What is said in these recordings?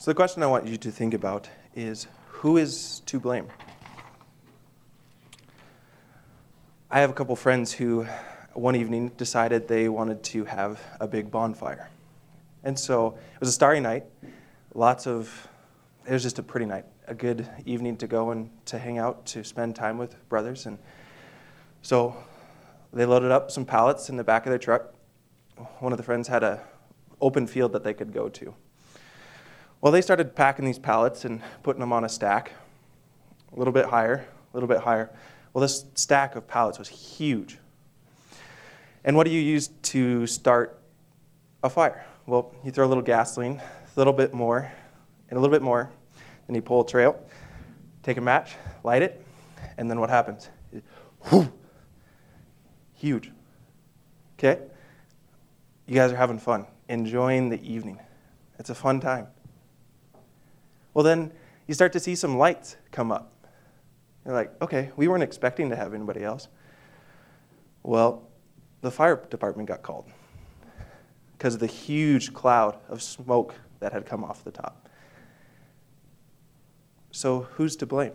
So, the question I want you to think about is who is to blame? I have a couple friends who one evening decided they wanted to have a big bonfire. And so it was a starry night, lots of, it was just a pretty night, a good evening to go and to hang out, to spend time with brothers. And so they loaded up some pallets in the back of their truck. One of the friends had a open field that they could go to. Well, they started packing these pallets and putting them on a stack, a little bit higher, a little bit higher. Well, this stack of pallets was huge. And what do you use to start a fire? Well, you throw a little gasoline, a little bit more, and a little bit more. Then you pull a trail, take a match, light it, and then what happens? It, whoo, huge. Okay? You guys are having fun, enjoying the evening. It's a fun time. Well, then you start to see some lights come up. You're like, okay, we weren't expecting to have anybody else. Well, the fire department got called because of the huge cloud of smoke that had come off the top. So, who's to blame?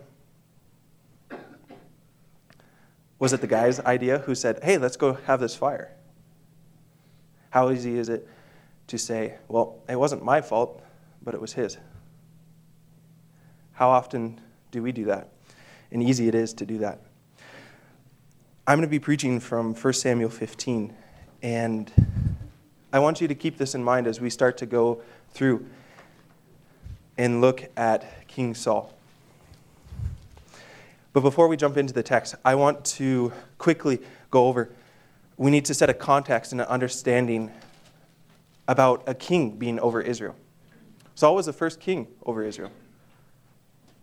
Was it the guy's idea who said, hey, let's go have this fire? How easy is it to say, well, it wasn't my fault, but it was his? How often do we do that? And easy it is to do that. I'm going to be preaching from 1 Samuel 15, and I want you to keep this in mind as we start to go through and look at King Saul. But before we jump into the text, I want to quickly go over. We need to set a context and an understanding about a king being over Israel. Saul was the first king over Israel.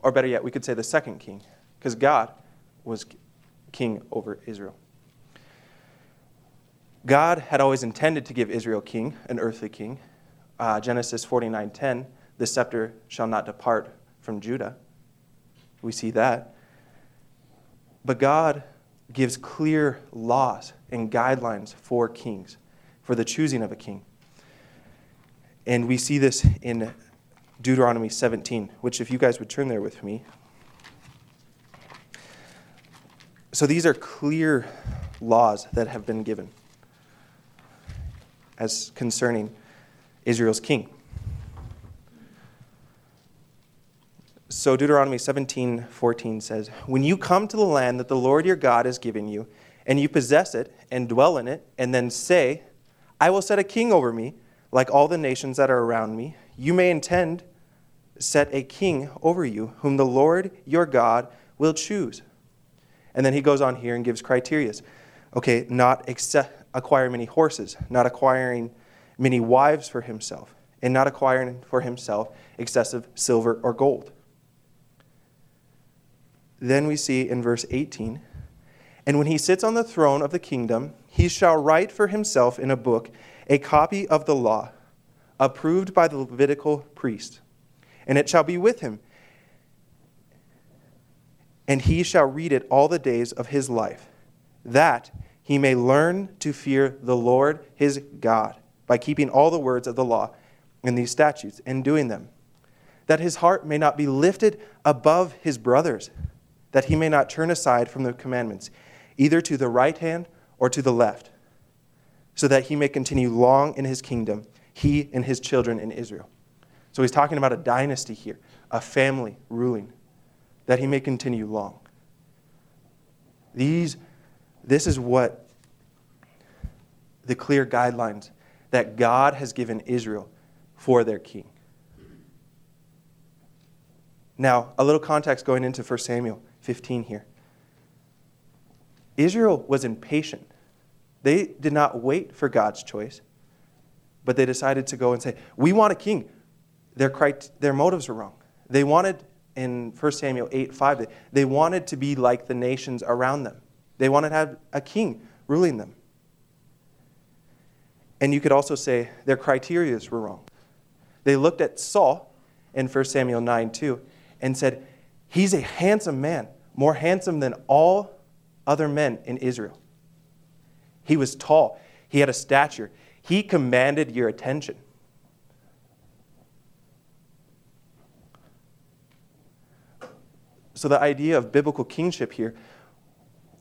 Or better yet, we could say the second king, because God was king over Israel. God had always intended to give Israel king, an earthly king. Uh, Genesis 49:10, the scepter shall not depart from Judah. We see that. But God gives clear laws and guidelines for kings, for the choosing of a king. And we see this in Deuteronomy 17, which, if you guys would turn there with me. So these are clear laws that have been given as concerning Israel's king. So Deuteronomy 17, 14 says, When you come to the land that the Lord your God has given you, and you possess it and dwell in it, and then say, I will set a king over me, like all the nations that are around me, you may intend set a king over you, whom the Lord your God will choose. And then he goes on here and gives criteria. Okay, not accept, acquire many horses, not acquiring many wives for himself, and not acquiring for himself excessive silver or gold. Then we see in verse 18 And when he sits on the throne of the kingdom, he shall write for himself in a book a copy of the law, approved by the Levitical priest and it shall be with him. And he shall read it all the days of his life, that he may learn to fear the Lord his God by keeping all the words of the law and these statutes and doing them, that his heart may not be lifted above his brothers, that he may not turn aside from the commandments, either to the right hand or to the left, so that he may continue long in his kingdom, he and his children in Israel. So he's talking about a dynasty here, a family ruling, that he may continue long. These, this is what the clear guidelines that God has given Israel for their king. Now, a little context going into 1 Samuel 15 here. Israel was impatient. They did not wait for God's choice, but they decided to go and say, We want a king their, their motives were wrong. They wanted, in 1 Samuel 8 5, they wanted to be like the nations around them. They wanted to have a king ruling them. And you could also say their criteria were wrong. They looked at Saul in 1 Samuel 9 2 and said, He's a handsome man, more handsome than all other men in Israel. He was tall, he had a stature, he commanded your attention. So the idea of biblical kingship here,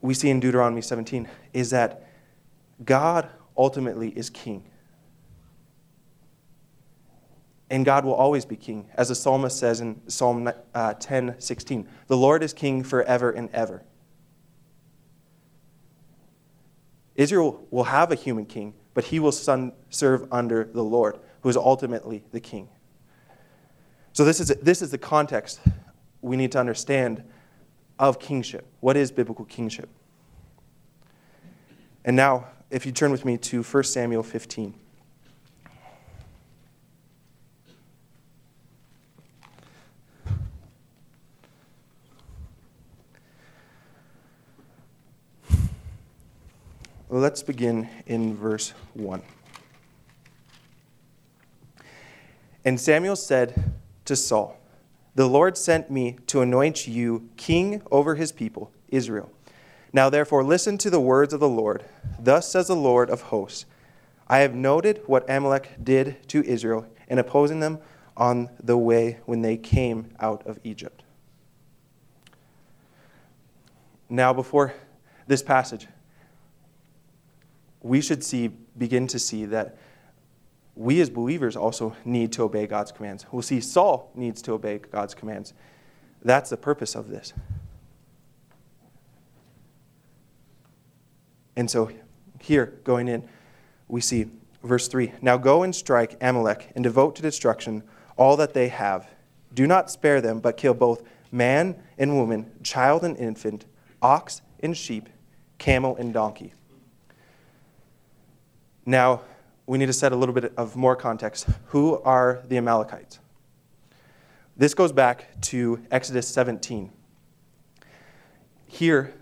we see in Deuteronomy 17, is that God ultimately is king. And God will always be king. As the psalmist says in Psalm uh, 10 16, the Lord is king forever and ever. Israel will have a human king, but he will son, serve under the Lord, who is ultimately the king. So, this is, this is the context we need to understand of kingship. What is biblical kingship? And now, if you turn with me to 1 Samuel 15. Let's begin in verse 1. And Samuel said to Saul, The Lord sent me to anoint you king over his people, Israel. Now therefore listen to the words of the Lord. Thus says the Lord of hosts I have noted what Amalek did to Israel in opposing them on the way when they came out of Egypt. Now, before this passage, we should see, begin to see that we as believers also need to obey God's commands. We'll see Saul needs to obey God's commands. That's the purpose of this. And so here, going in, we see verse 3 Now go and strike Amalek and devote to destruction all that they have. Do not spare them, but kill both man and woman, child and infant, ox and sheep, camel and donkey. Now, we need to set a little bit of more context. Who are the Amalekites? This goes back to Exodus 17. Here,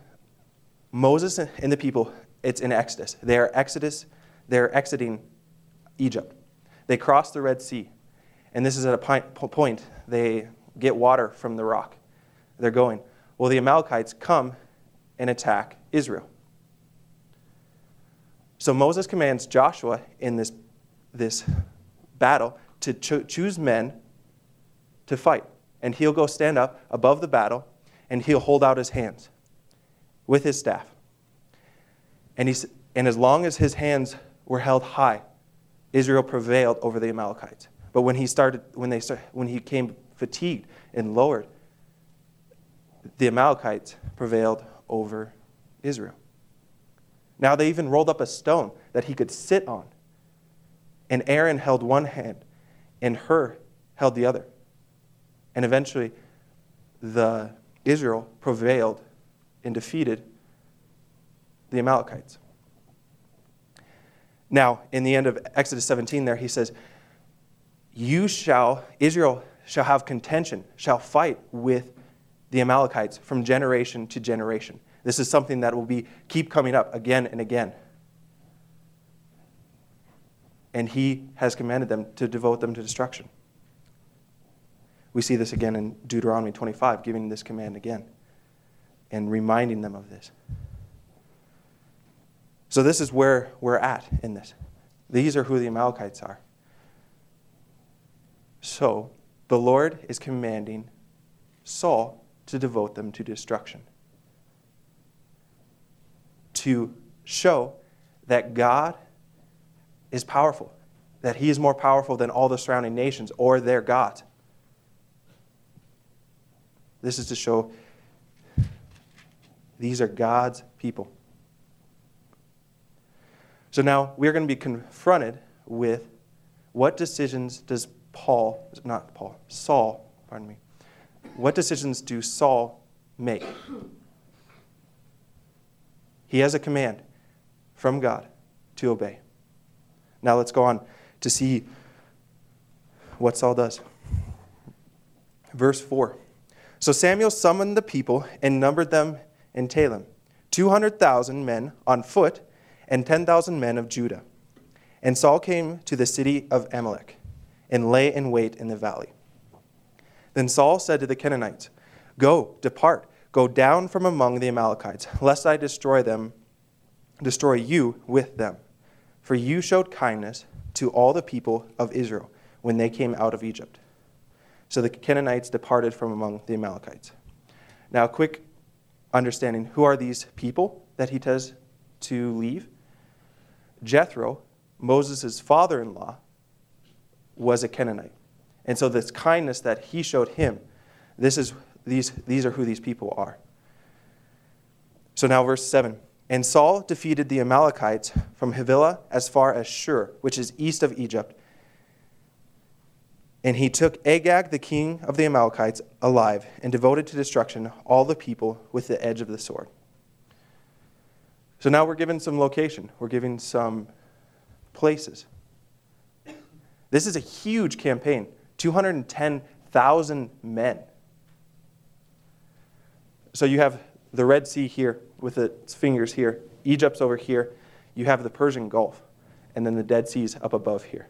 Moses and the people, it's in Exodus. They are Exodus, they're exiting Egypt. They cross the Red Sea. And this is at a point they get water from the rock. They're going. Well, the Amalekites come and attack Israel. So Moses commands Joshua in this, this battle to cho- choose men to fight. And he'll go stand up above the battle and he'll hold out his hands with his staff. And, he's, and as long as his hands were held high, Israel prevailed over the Amalekites. But when he, started, when, they start, when he came fatigued and lowered, the Amalekites prevailed over Israel. Now they even rolled up a stone that he could sit on. And Aaron held one hand, and Hur held the other. And eventually, the Israel prevailed and defeated the Amalekites. Now, in the end of Exodus 17, there he says, You shall, Israel shall have contention, shall fight with the Amalekites from generation to generation. This is something that will be keep coming up again and again. And he has commanded them to devote them to destruction. We see this again in Deuteronomy 25, giving this command again and reminding them of this. So, this is where we're at in this. These are who the Amalekites are. So, the Lord is commanding Saul to devote them to destruction to show that God is powerful, that He is more powerful than all the surrounding nations or their God. This is to show these are God's people. So now we're going to be confronted with what decisions does Paul, not Paul, Saul, pardon me, what decisions do Saul make? He has a command from God to obey. Now let's go on to see what Saul does. Verse 4. So Samuel summoned the people and numbered them in Telem 200,000 men on foot and 10,000 men of Judah. And Saul came to the city of Amalek and lay in wait in the valley. Then Saul said to the Kenites, Go, depart Go down from among the Amalekites, lest I destroy them, destroy you with them. For you showed kindness to all the people of Israel when they came out of Egypt. So the Kenites departed from among the Amalekites. Now, quick understanding who are these people that he tells to leave? Jethro, Moses' father in law, was a Kenite. And so, this kindness that he showed him, this is, these, these are who these people are. So, now, verse 7. And Saul defeated the Amalekites from Havilah as far as Shur, which is east of Egypt. And he took Agag, the king of the Amalekites, alive, and devoted to destruction all the people with the edge of the sword. So now we're given some location, we're given some places. This is a huge campaign 210,000 men. So you have the Red Sea here with its fingers here, Egypt's over here, you have the Persian Gulf, and then the Dead Sea's up above here.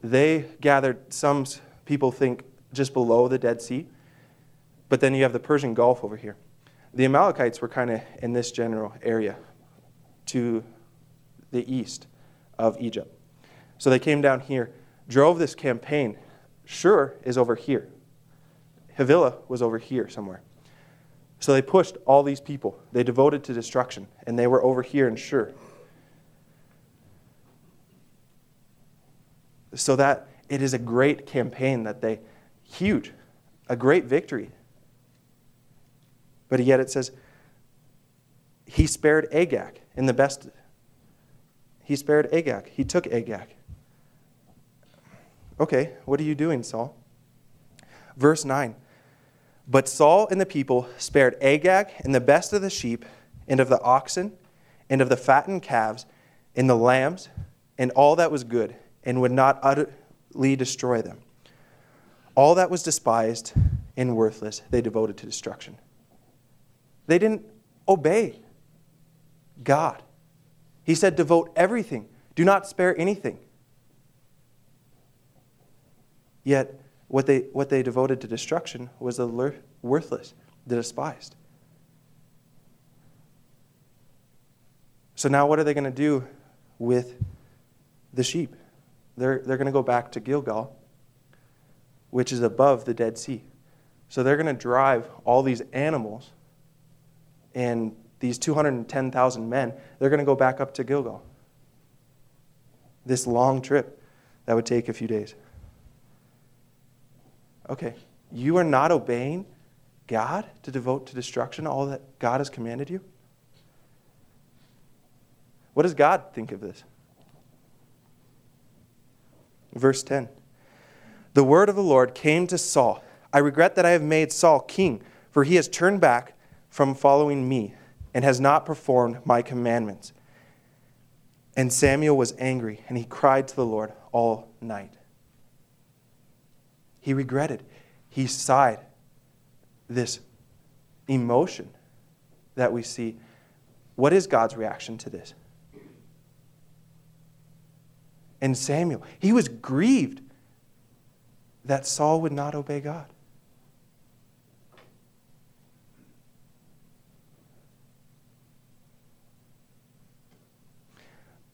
They gathered, some people think, just below the Dead Sea, but then you have the Persian Gulf over here. The Amalekites were kind of in this general area to the east of Egypt. So they came down here, drove this campaign. Shur is over here. Havilah was over here somewhere. So they pushed all these people. They devoted to destruction, and they were over here in Shur. So that it is a great campaign that they, huge, a great victory. But yet it says, he spared Agag in the best. He spared Agag. He took Agag. Okay, what are you doing, Saul? Verse 9. But Saul and the people spared Agag and the best of the sheep, and of the oxen, and of the fattened calves, and the lambs, and all that was good, and would not utterly destroy them. All that was despised and worthless, they devoted to destruction. They didn't obey God. He said, Devote everything, do not spare anything. Yet, what they, what they devoted to destruction was the worthless, the despised. So now, what are they going to do with the sheep? They're, they're going to go back to Gilgal, which is above the Dead Sea. So they're going to drive all these animals and these 210,000 men, they're going to go back up to Gilgal. This long trip that would take a few days. Okay, you are not obeying God to devote to destruction all that God has commanded you? What does God think of this? Verse 10 The word of the Lord came to Saul I regret that I have made Saul king, for he has turned back from following me and has not performed my commandments. And Samuel was angry, and he cried to the Lord all night. He regretted. He sighed. This emotion that we see. What is God's reaction to this? And Samuel, he was grieved that Saul would not obey God.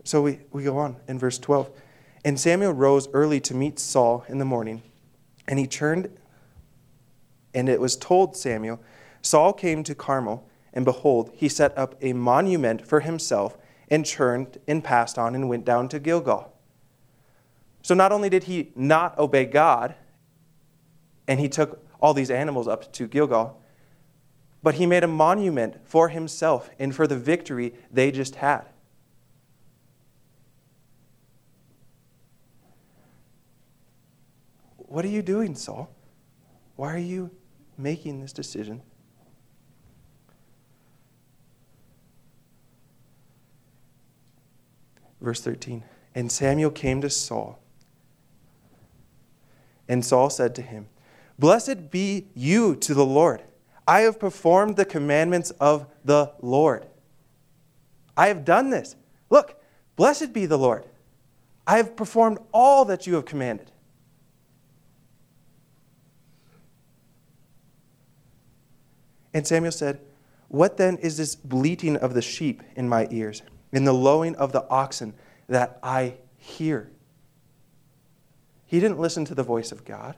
So we, we go on in verse 12. And Samuel rose early to meet Saul in the morning and he turned, and it was told Samuel, Saul came to Carmel, and behold, he set up a monument for himself, and turned and passed on and went down to Gilgal. So not only did he not obey God, and he took all these animals up to Gilgal, but he made a monument for himself and for the victory they just had. What are you doing, Saul? Why are you making this decision? Verse 13 And Samuel came to Saul, and Saul said to him, Blessed be you to the Lord. I have performed the commandments of the Lord. I have done this. Look, blessed be the Lord. I have performed all that you have commanded. And Samuel said, What then is this bleating of the sheep in my ears, and the lowing of the oxen that I hear? He didn't listen to the voice of God.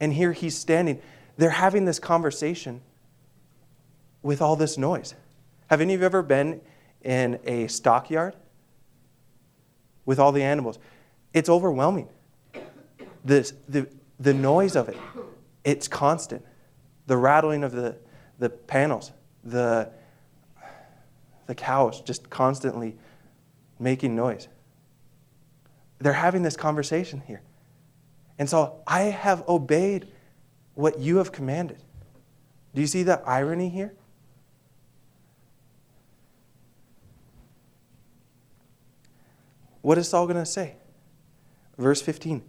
And here he's standing. they're having this conversation with all this noise. Have any of you ever been in a stockyard with all the animals? It's overwhelming. The, the, the noise of it, it's constant. The rattling of the, the panels, the, the cows just constantly making noise. They're having this conversation here. And so I have obeyed what you have commanded. Do you see the irony here? What is Saul going to say? Verse 15.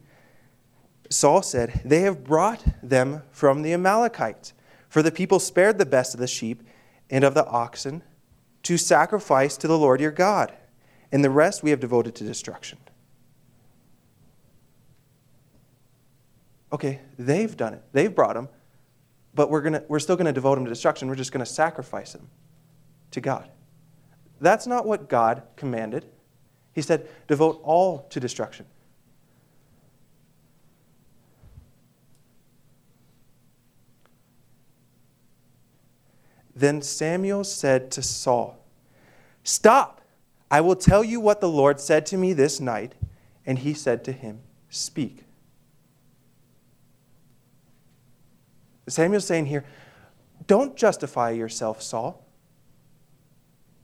Saul said, They have brought them from the Amalekites, for the people spared the best of the sheep and of the oxen to sacrifice to the Lord your God, and the rest we have devoted to destruction. Okay, they've done it. They've brought them, but we're, gonna, we're still going to devote them to destruction. We're just going to sacrifice them to God. That's not what God commanded. He said, devote all to destruction. Then Samuel said to Saul, Stop! I will tell you what the Lord said to me this night. And he said to him, Speak. Samuel's saying here, Don't justify yourself, Saul.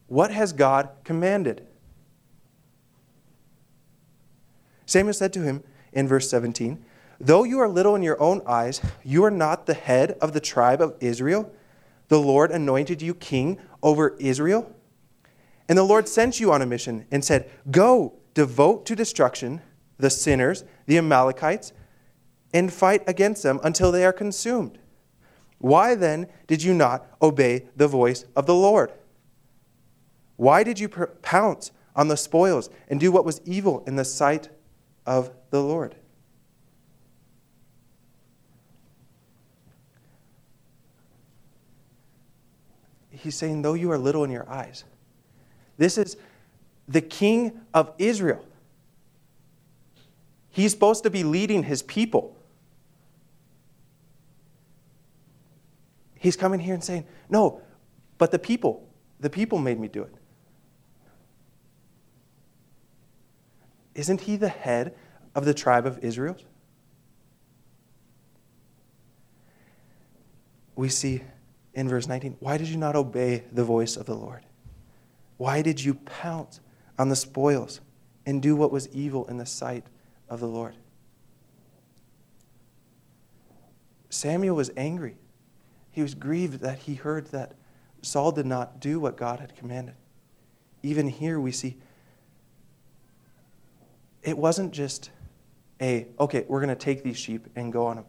What has God commanded? Samuel said to him in verse 17, Though you are little in your own eyes, you are not the head of the tribe of Israel. The Lord anointed you king over Israel. And the Lord sent you on a mission and said, Go, devote to destruction the sinners, the Amalekites, and fight against them until they are consumed. Why then did you not obey the voice of the Lord? Why did you pounce on the spoils and do what was evil in the sight of the Lord? He's saying, though you are little in your eyes, this is the king of Israel. He's supposed to be leading his people. He's coming here and saying, No, but the people, the people made me do it. Isn't he the head of the tribe of Israel? We see in verse 19, why did you not obey the voice of the Lord? Why did you pounce on the spoils and do what was evil in the sight of the Lord? Samuel was angry. He was grieved that he heard that Saul did not do what God had commanded. Even here, we see it wasn't just a, okay, we're going to take these sheep and go on them,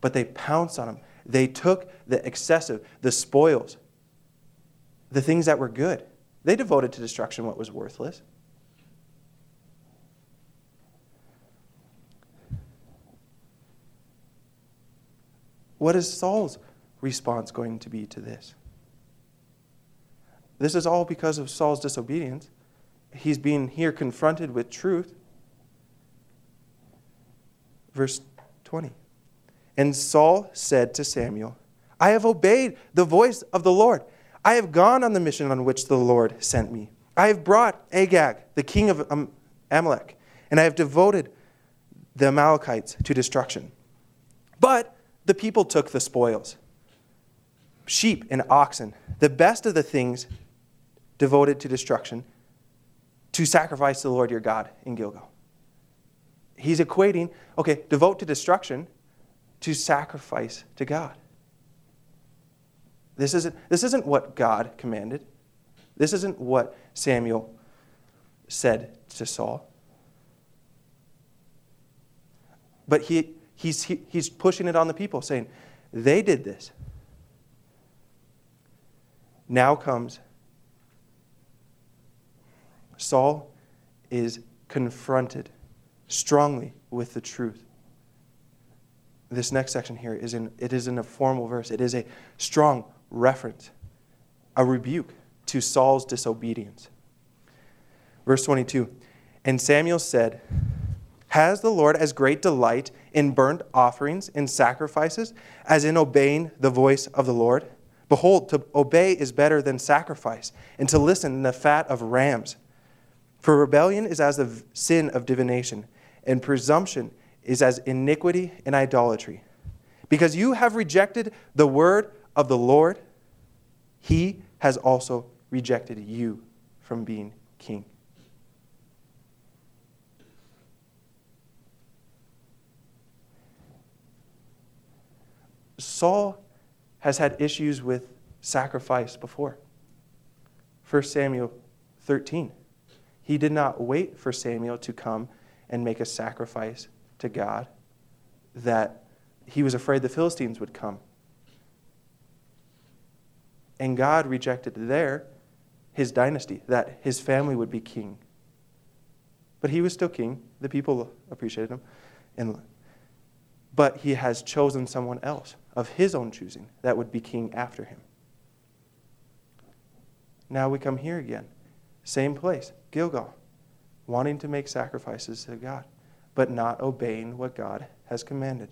but they pounced on them. They took the excessive, the spoils, the things that were good, they devoted to destruction what was worthless. What is Saul's response going to be to this? This is all because of Saul's disobedience. He's being here confronted with truth. Verse 20. And Saul said to Samuel, I have obeyed the voice of the Lord. I have gone on the mission on which the Lord sent me. I have brought Agag, the king of um, Amalek, and I have devoted the Amalekites to destruction. But the people took the spoils sheep and oxen, the best of the things devoted to destruction, to sacrifice to the Lord your God in Gilgal. He's equating, okay, devote to destruction to sacrifice to God. This isn't, this isn't what God commanded. This isn't what Samuel said to Saul. But he, he's, he, he's pushing it on the people, saying, they did this. Now comes Saul is confronted strongly with the truth. This next section here is in it is in a formal verse. It is a strong reference, a rebuke to Saul's disobedience. Verse 22 And Samuel said, Has the Lord as great delight in burnt offerings and sacrifices as in obeying the voice of the Lord? Behold, to obey is better than sacrifice, and to listen than the fat of rams. For rebellion is as the sin of divination, and presumption is as iniquity and idolatry. Because you have rejected the word of the Lord, he has also rejected you from being king. Saul has had issues with sacrifice before. 1 Samuel 13. He did not wait for Samuel to come and make a sacrifice to God, that he was afraid the Philistines would come. And God rejected there his dynasty, that his family would be king. But he was still king. The people appreciated him. And, but he has chosen someone else of his own choosing that would be king after him. Now we come here again. Same place, Gilgal, wanting to make sacrifices to God, but not obeying what God has commanded.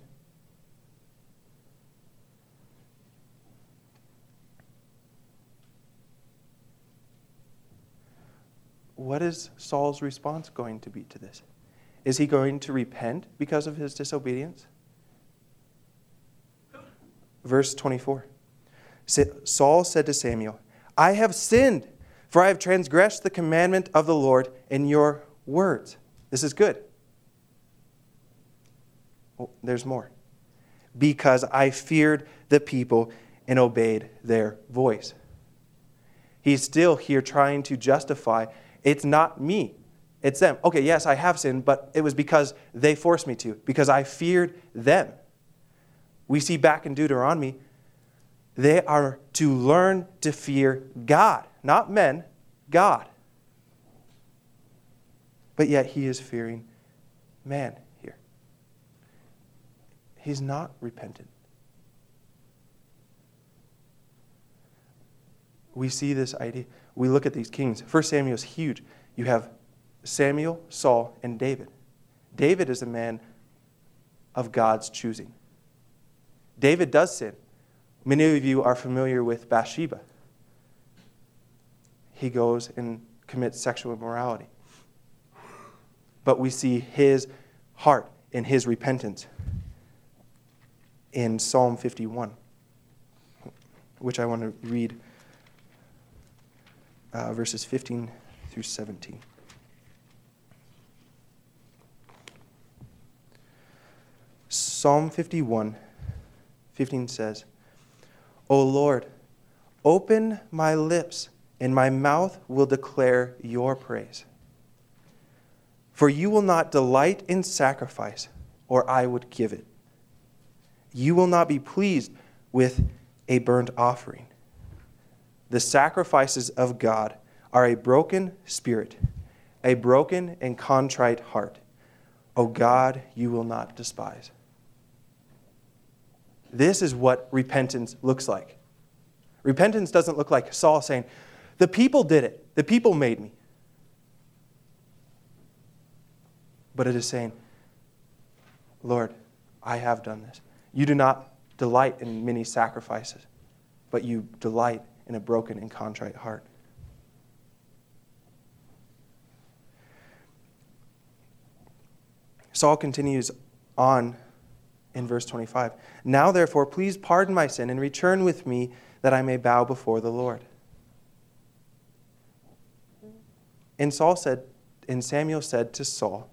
What is Saul's response going to be to this? Is he going to repent because of his disobedience? Verse 24 Saul said to Samuel, I have sinned, for I have transgressed the commandment of the Lord in your words. This is good. Oh, there's more. Because I feared the people and obeyed their voice. He's still here trying to justify it's not me, it's them. Okay, yes, I have sinned, but it was because they forced me to, because I feared them. We see back in Deuteronomy, they are to learn to fear God, not men, God. But yet he is fearing man. He's not repentant. We see this idea. We look at these kings. First Samuel is huge. You have Samuel, Saul, and David. David is a man of God's choosing. David does sin. Many of you are familiar with Bathsheba. He goes and commits sexual immorality. But we see his heart and his repentance in Psalm 51, which I want to read uh, verses 15 through 17. Psalm 51 15 says, O Lord, open my lips, and my mouth will declare your praise. For you will not delight in sacrifice, or I would give it. You will not be pleased with a burnt offering. The sacrifices of God are a broken spirit, a broken and contrite heart. O God, you will not despise. This is what repentance looks like. Repentance doesn't look like Saul saying, The people did it, the people made me. But it is saying, Lord, I have done this. You do not delight in many sacrifices, but you delight in a broken and contrite heart. Saul continues on in verse 25. Now, therefore, please pardon my sin and return with me that I may bow before the Lord. And Saul said, and Samuel said to Saul,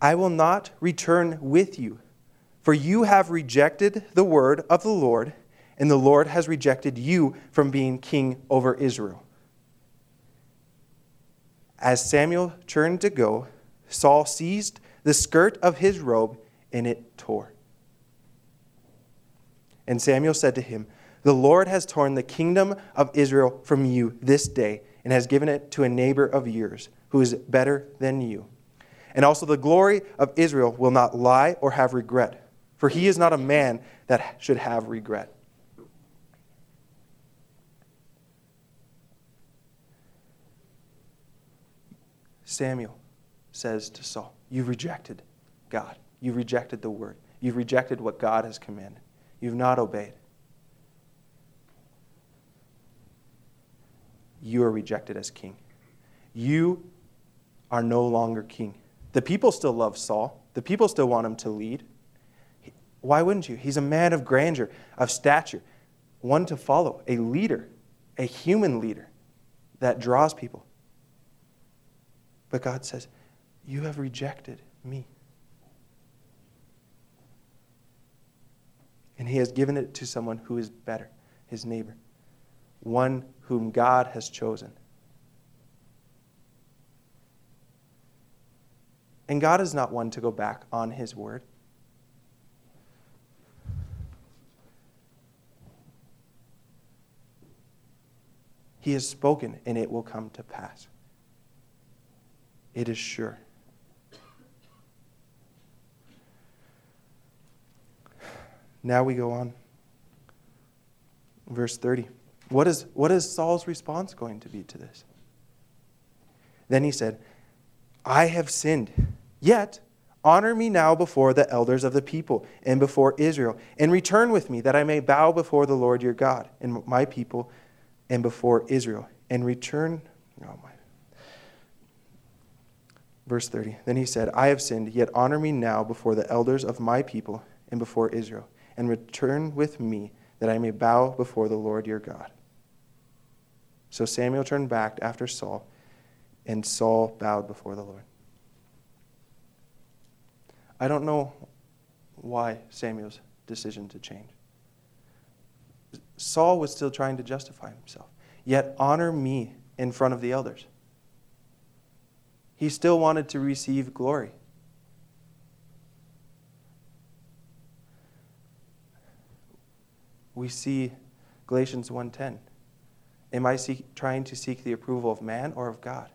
I will not return with you, for you have rejected the word of the Lord, and the Lord has rejected you from being king over Israel. As Samuel turned to go, Saul seized the skirt of his robe, and it tore. And Samuel said to him, The Lord has torn the kingdom of Israel from you this day and has given it to a neighbor of yours who is better than you. And also the glory of Israel will not lie or have regret, for he is not a man that should have regret. Samuel says to Saul, You've rejected God. You've rejected the word. You've rejected what God has commanded. You've not obeyed. You are rejected as king. You are no longer king. The people still love Saul. The people still want him to lead. Why wouldn't you? He's a man of grandeur, of stature, one to follow, a leader, a human leader that draws people. But God says, You have rejected me. And He has given it to someone who is better, His neighbor, one whom God has chosen. And God is not one to go back on His word. He has spoken, and it will come to pass. It is sure. Now we go on. Verse 30. What is, what is Saul's response going to be to this? Then he said, I have sinned. Yet, honor me now before the elders of the people and before Israel, and return with me that I may bow before the Lord your God and my people and before Israel, and return. Oh my. Verse 30. Then he said, I have sinned, yet honor me now before the elders of my people and before Israel, and return with me that I may bow before the Lord your God. So Samuel turned back after Saul, and Saul bowed before the Lord. I don't know why Samuel's decision to change. Saul was still trying to justify himself. Yet honor me in front of the elders. He still wanted to receive glory. We see Galatians 1:10. Am I seek, trying to seek the approval of man or of God?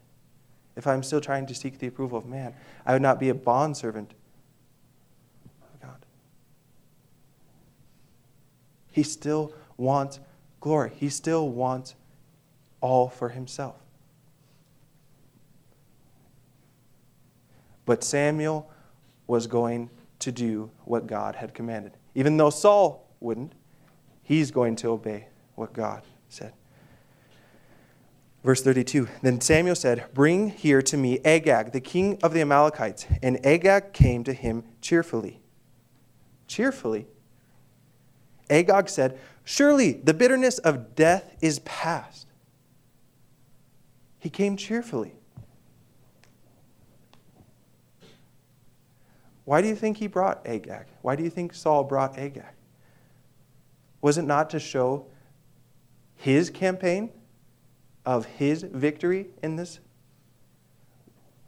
If I'm still trying to seek the approval of man, I would not be a bondservant of God. He still wants glory. He still wants all for himself. But Samuel was going to do what God had commanded. Even though Saul wouldn't, he's going to obey what God said. Verse 32 Then Samuel said, Bring here to me Agag, the king of the Amalekites. And Agag came to him cheerfully. Cheerfully. Agag said, Surely the bitterness of death is past. He came cheerfully. Why do you think he brought Agag? Why do you think Saul brought Agag? Was it not to show his campaign of his victory in this?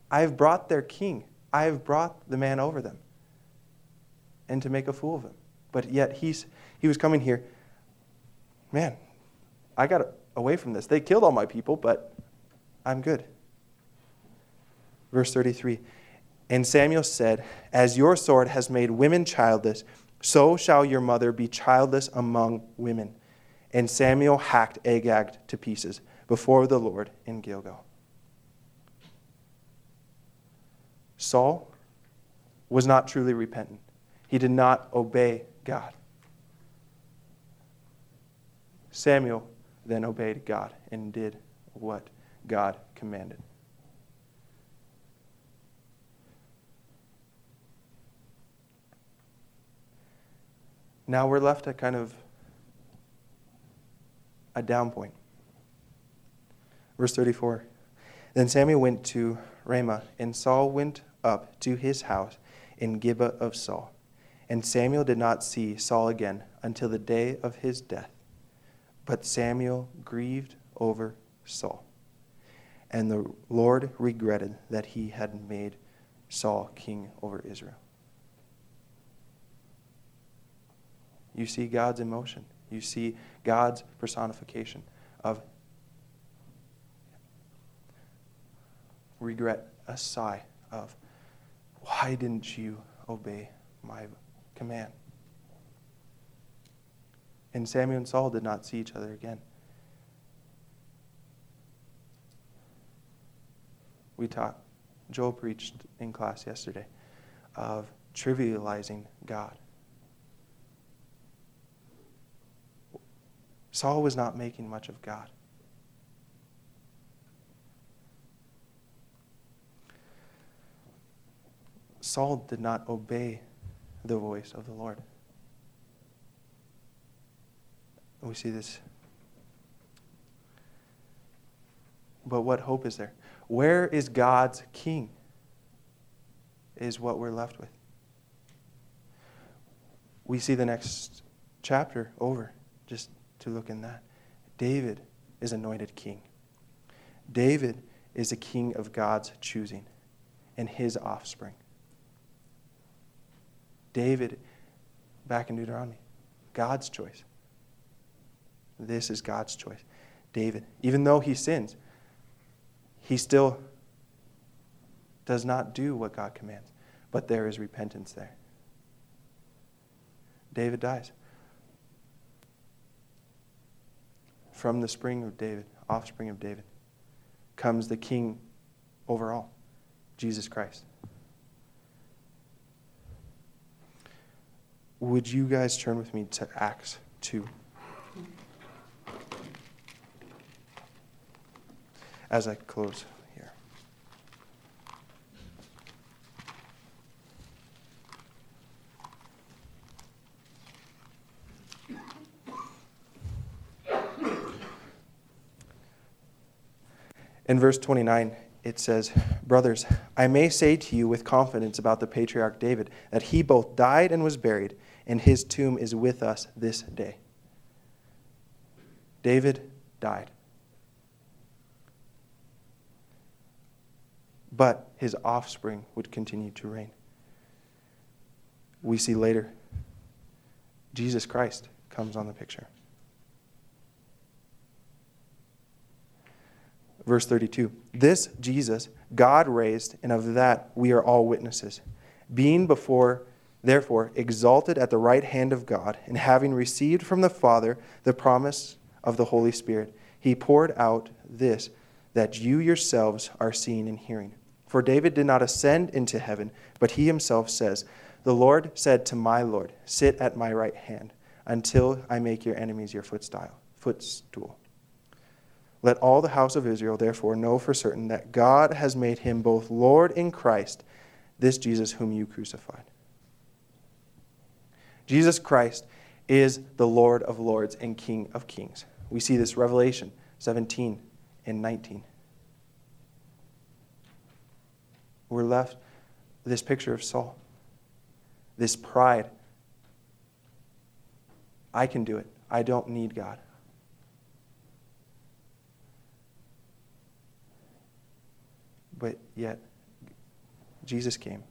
I have brought their king. I have brought the man over them. And to make a fool of him. But yet he's, he was coming here. Man, I got away from this. They killed all my people, but I'm good. Verse 33 And Samuel said, As your sword has made women childless, so shall your mother be childless among women. And Samuel hacked Agag to pieces before the Lord in Gilgal. Saul was not truly repentant. He did not obey God. Samuel then obeyed God and did what God commanded. Now we're left at kind of a down point. Verse 34 Then Samuel went to Ramah, and Saul went up to his house in Gibeah of Saul. And Samuel did not see Saul again until the day of his death. But Samuel grieved over Saul. And the Lord regretted that he had made Saul king over Israel. You see God's emotion. You see God's personification of regret, a sigh of, why didn't you obey my command? And Samuel and Saul did not see each other again. We taught, Joel preached in class yesterday of trivializing God. Saul was not making much of God. Saul did not obey the voice of the Lord. We see this. But what hope is there? Where is God's king? Is what we're left with. We see the next chapter over, just to look in that. David is anointed king. David is a king of God's choosing and his offspring. David, back in Deuteronomy, God's choice. This is God's choice. David, even though he sins, he still does not do what God commands, but there is repentance there. David dies. From the spring of David, offspring of David, comes the king over all, Jesus Christ. Would you guys turn with me to Acts 2? As I close here. In verse 29, it says, Brothers, I may say to you with confidence about the patriarch David that he both died and was buried and his tomb is with us this day. David died. But his offspring would continue to reign. We see later, Jesus Christ comes on the picture. Verse 32 This Jesus God raised, and of that we are all witnesses, being before therefore exalted at the right hand of God, and having received from the Father the promise of the Holy Spirit, he poured out this that you yourselves are seeing and hearing. For David did not ascend into heaven, but he himself says, The Lord said to my Lord, Sit at my right hand, until I make your enemies your footstool. Let all the house of Israel therefore know for certain that God has made him both Lord in Christ, this Jesus whom you crucified. Jesus Christ is the Lord of lords and King of kings. We see this Revelation 17 and 19. We're left this picture of Saul, this pride. I can do it. I don't need God. But yet, Jesus came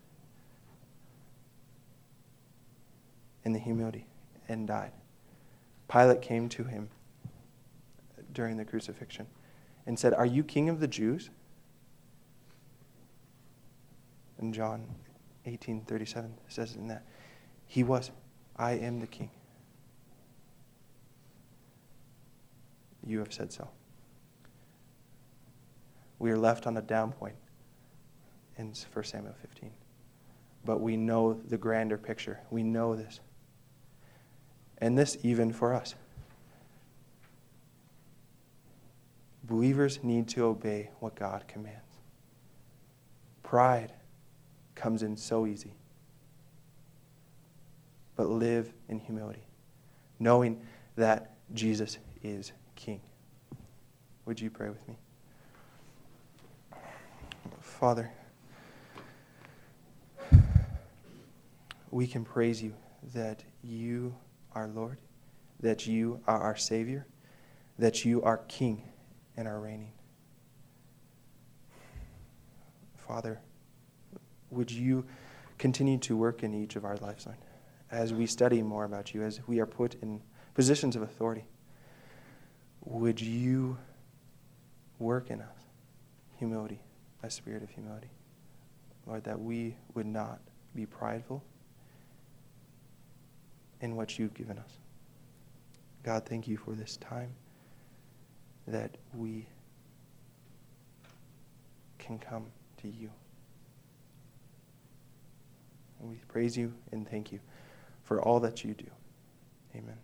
in the humility and died. Pilate came to him during the crucifixion and said, Are you king of the Jews? And John 18:37 says in that he was I am the king. You have said so. We are left on a down point in 1 Samuel 15. But we know the grander picture. We know this and this even for us. Believers need to obey what God commands. Pride comes in so easy. But live in humility, knowing that Jesus is King. Would you pray with me? Father, we can praise you that you are Lord, that you are our Savior, that you are King and are reigning. Father, would you continue to work in each of our lives, Lord, as we study more about you, as we are put in positions of authority? Would you work in us humility, a spirit of humility? Lord, that we would not be prideful in what you've given us. God, thank you for this time that we can come to you. And we praise you and thank you for all that you do. Amen.